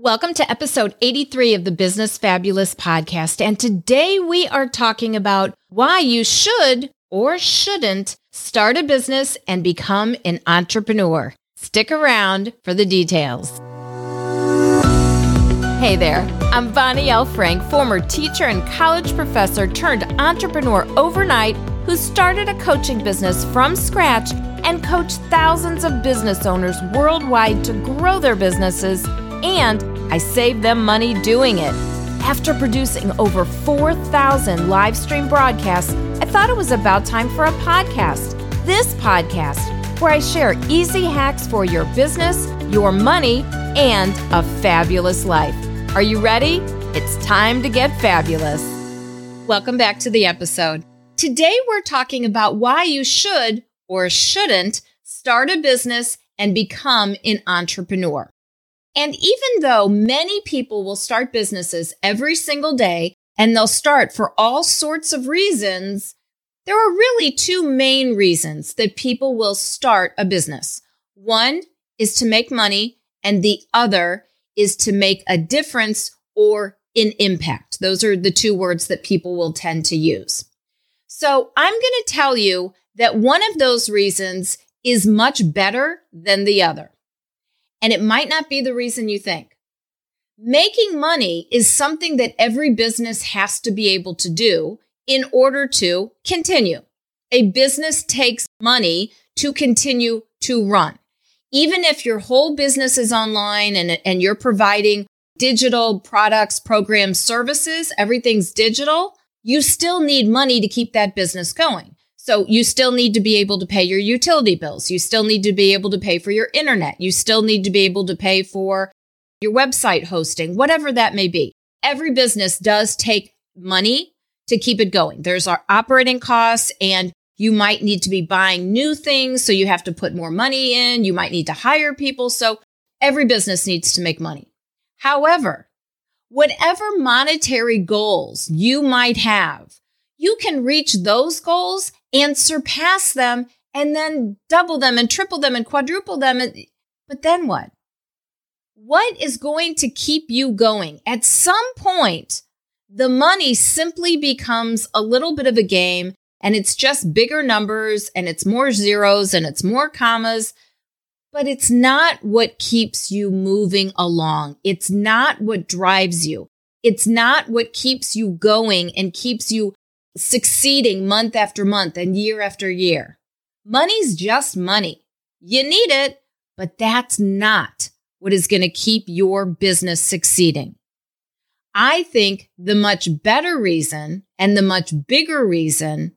Welcome to episode 83 of the Business Fabulous podcast. And today we are talking about why you should or shouldn't start a business and become an entrepreneur. Stick around for the details. Hey there, I'm Bonnie L. Frank, former teacher and college professor turned entrepreneur overnight who started a coaching business from scratch and coached thousands of business owners worldwide to grow their businesses and I saved them money doing it. After producing over 4,000 live stream broadcasts, I thought it was about time for a podcast. This podcast, where I share easy hacks for your business, your money, and a fabulous life. Are you ready? It's time to get fabulous. Welcome back to the episode. Today, we're talking about why you should or shouldn't start a business and become an entrepreneur. And even though many people will start businesses every single day and they'll start for all sorts of reasons, there are really two main reasons that people will start a business. One is to make money, and the other is to make a difference or an impact. Those are the two words that people will tend to use. So I'm going to tell you that one of those reasons is much better than the other and it might not be the reason you think. Making money is something that every business has to be able to do in order to continue. A business takes money to continue to run. Even if your whole business is online and, and you're providing digital products, programs, services, everything's digital, you still need money to keep that business going. So you still need to be able to pay your utility bills. You still need to be able to pay for your internet. You still need to be able to pay for your website hosting, whatever that may be. Every business does take money to keep it going. There's our operating costs and you might need to be buying new things. So you have to put more money in. You might need to hire people. So every business needs to make money. However, whatever monetary goals you might have, you can reach those goals and surpass them and then double them and triple them and quadruple them. But then what? What is going to keep you going? At some point, the money simply becomes a little bit of a game and it's just bigger numbers and it's more zeros and it's more commas, but it's not what keeps you moving along. It's not what drives you. It's not what keeps you going and keeps you succeeding month after month and year after year. Money's just money. You need it, but that's not what is going to keep your business succeeding. I think the much better reason and the much bigger reason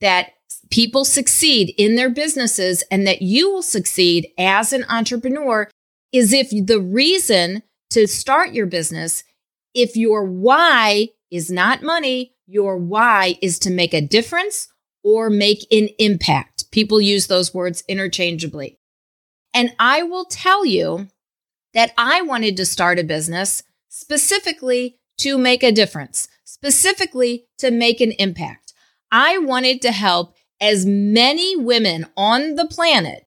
that people succeed in their businesses and that you will succeed as an entrepreneur is if the reason to start your business, if your why is not money, your why is to make a difference or make an impact. People use those words interchangeably. And I will tell you that I wanted to start a business specifically to make a difference, specifically to make an impact. I wanted to help as many women on the planet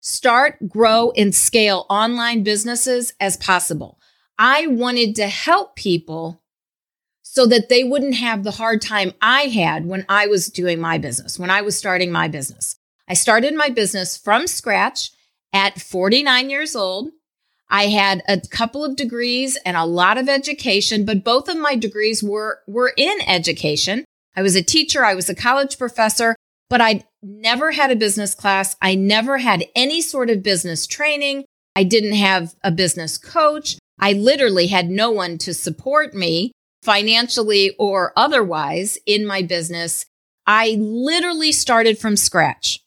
start, grow, and scale online businesses as possible. I wanted to help people so that they wouldn't have the hard time I had when I was doing my business, when I was starting my business. I started my business from scratch at 49 years old. I had a couple of degrees and a lot of education, but both of my degrees were, were in education. I was a teacher. I was a college professor, but I never had a business class. I never had any sort of business training. I didn't have a business coach. I literally had no one to support me financially or otherwise in my business, I literally started from scratch,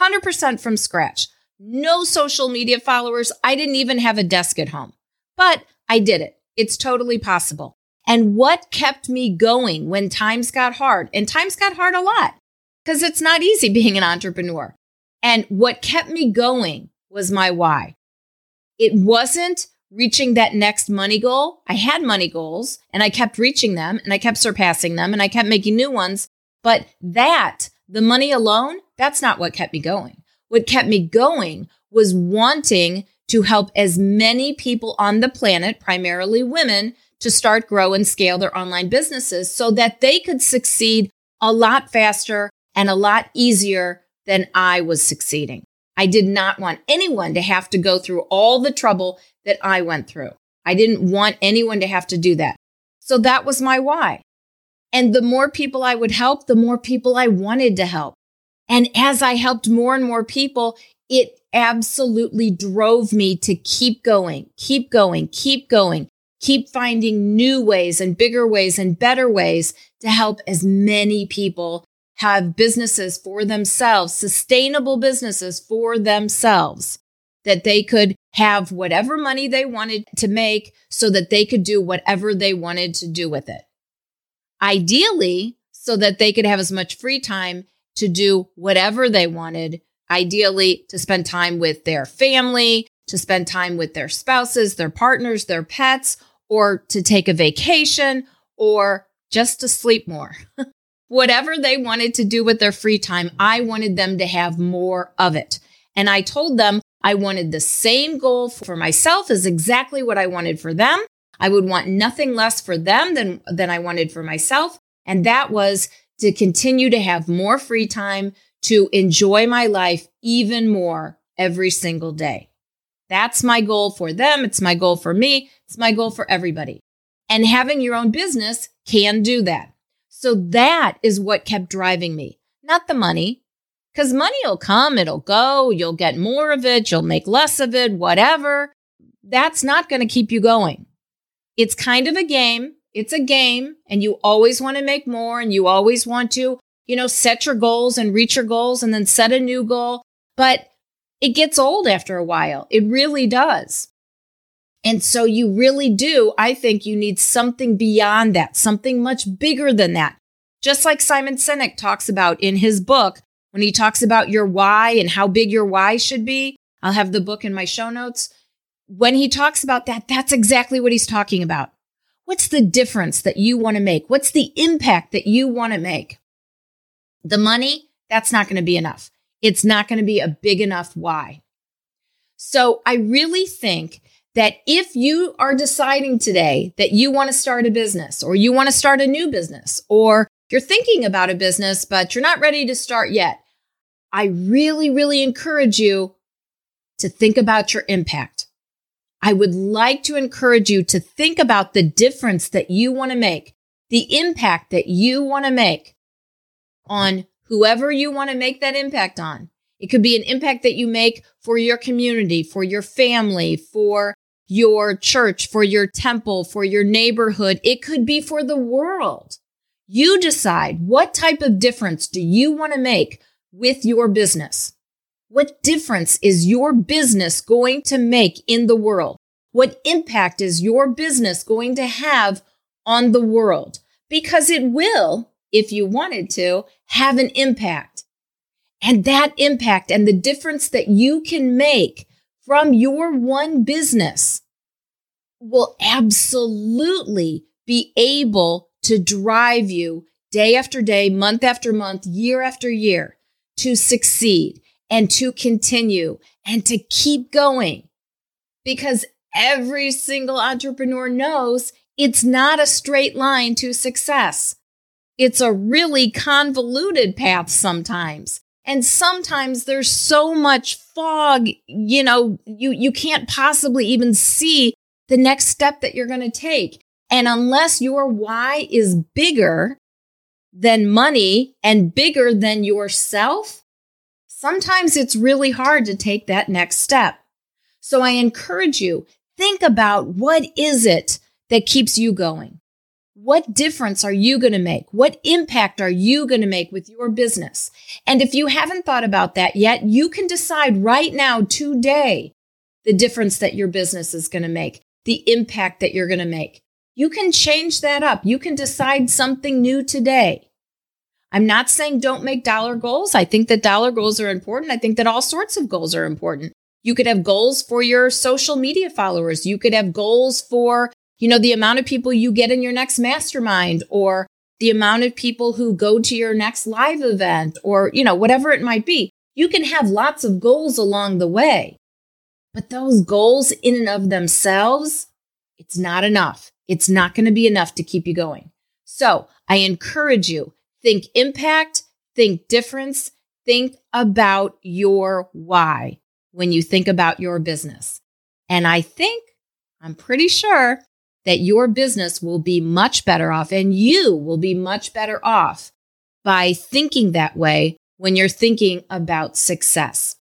100% from scratch. No social media followers. I didn't even have a desk at home, but I did it. It's totally possible. And what kept me going when times got hard? And times got hard a lot because it's not easy being an entrepreneur. And what kept me going was my why. It wasn't reaching that next money goal. I had money goals and I kept reaching them and I kept surpassing them and I kept making new ones. But that, the money alone, that's not what kept me going. What kept me going was wanting to help as many people on the planet, primarily women, to start, grow, and scale their online businesses so that they could succeed a lot faster and a lot easier than I was succeeding. I did not want anyone to have to go through all the trouble that I went through. I didn't want anyone to have to do that. So that was my why. And the more people I would help, the more people I wanted to help. And as I helped more and more people, it absolutely drove me to keep going, keep going, keep going, keep finding new ways and bigger ways and better ways to help as many people have businesses for themselves, sustainable businesses for themselves, that they could have whatever money they wanted to make so that they could do whatever they wanted to do with it. Ideally, so that they could have as much free time to do whatever they wanted, ideally to spend time with their family, to spend time with their spouses, their partners, their pets, or to take a vacation, or just to sleep more. whatever they wanted to do with their free time, I wanted them to have more of it. And I told them I wanted the same goal for myself as exactly what I wanted for them. I would want nothing less for them than, than I wanted for myself. And that was to continue to have more free time to enjoy my life even more every single day. That's my goal for them. It's my goal for me. It's my goal for everybody. And having your own business can do that. So that is what kept driving me, not the money. Because money will come, it'll go, you'll get more of it, you'll make less of it, whatever. That's not going to keep you going. It's kind of a game. It's a game, and you always want to make more, and you always want to, you know, set your goals and reach your goals and then set a new goal. But it gets old after a while. It really does. And so you really do, I think you need something beyond that, something much bigger than that. Just like Simon Sinek talks about in his book, when he talks about your why and how big your why should be. I'll have the book in my show notes. When he talks about that, that's exactly what he's talking about. What's the difference that you want to make? What's the impact that you want to make? The money, that's not going to be enough. It's not going to be a big enough why. So I really think that if you are deciding today that you want to start a business or you want to start a new business or you're thinking about a business, but you're not ready to start yet, I really, really encourage you to think about your impact. I would like to encourage you to think about the difference that you want to make, the impact that you want to make on whoever you want to make that impact on. It could be an impact that you make for your community, for your family, for your church, for your temple, for your neighborhood. It could be for the world. You decide what type of difference do you want to make with your business? What difference is your business going to make in the world? What impact is your business going to have on the world? Because it will, if you wanted to, have an impact. And that impact and the difference that you can make from your one business will absolutely be able to drive you day after day, month after month, year after year to succeed and to continue and to keep going. Because every single entrepreneur knows it's not a straight line to success. It's a really convoluted path sometimes. And sometimes there's so much fog, you know, you, you can't possibly even see the next step that you're going to take. And unless your why is bigger than money and bigger than yourself, sometimes it's really hard to take that next step. So I encourage you, think about what is it that keeps you going? What difference are you going to make? What impact are you going to make with your business? And if you haven't thought about that yet, you can decide right now, today, the difference that your business is going to make, the impact that you're going to make. You can change that up. You can decide something new today. I'm not saying don't make dollar goals. I think that dollar goals are important. I think that all sorts of goals are important. You could have goals for your social media followers. You could have goals for you know, the amount of people you get in your next mastermind or the amount of people who go to your next live event or, you know, whatever it might be. You can have lots of goals along the way. But those goals in and of themselves, it's not enough. It's not going to be enough to keep you going. So I encourage you think impact, think difference, think about your why when you think about your business. And I think, I'm pretty sure that your business will be much better off and you will be much better off by thinking that way when you're thinking about success.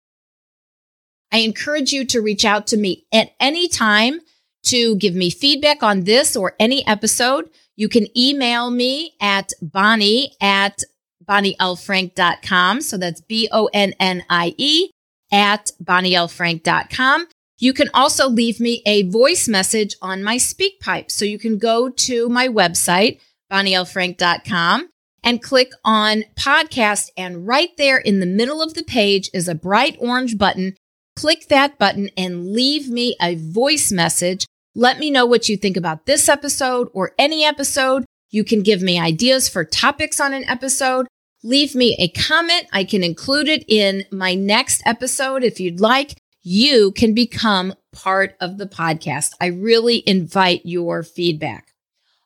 I encourage you to reach out to me at any time to give me feedback on this or any episode. You can email me at Bonnie at BonnieLFrank.com. So that's B O N N I E at BonnieLFrank.com. You can also leave me a voice message on my SpeakPipe. So you can go to my website, BonnieLFrank.com, and click on podcast. And right there in the middle of the page is a bright orange button. Click that button and leave me a voice message. Let me know what you think about this episode or any episode. You can give me ideas for topics on an episode. Leave me a comment. I can include it in my next episode if you'd like. You can become part of the podcast. I really invite your feedback.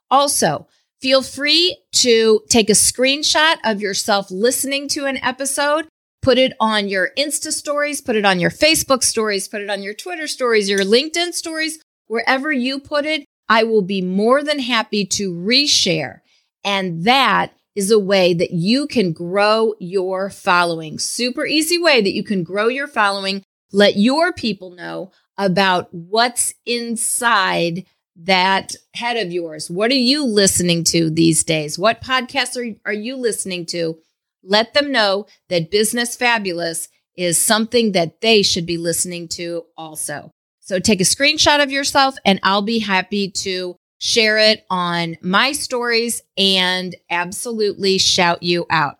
Also, feel free to take a screenshot of yourself listening to an episode, put it on your Insta stories, put it on your Facebook stories, put it on your Twitter stories, your LinkedIn stories, wherever you put it. I will be more than happy to reshare. And that is a way that you can grow your following. Super easy way that you can grow your following. Let your people know about what's inside that head of yours. What are you listening to these days? What podcasts are, are you listening to? Let them know that Business Fabulous is something that they should be listening to also. So take a screenshot of yourself and I'll be happy to share it on my stories, and absolutely shout you out.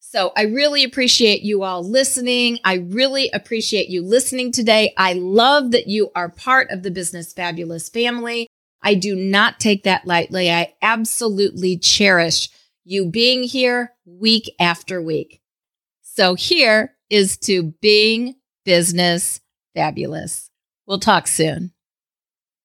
So I really appreciate you all listening. I really appreciate you listening today. I love that you are part of the Business Fabulous family. I do not take that lightly. I absolutely cherish you being here week after week. So here is to being business fabulous. We'll talk soon.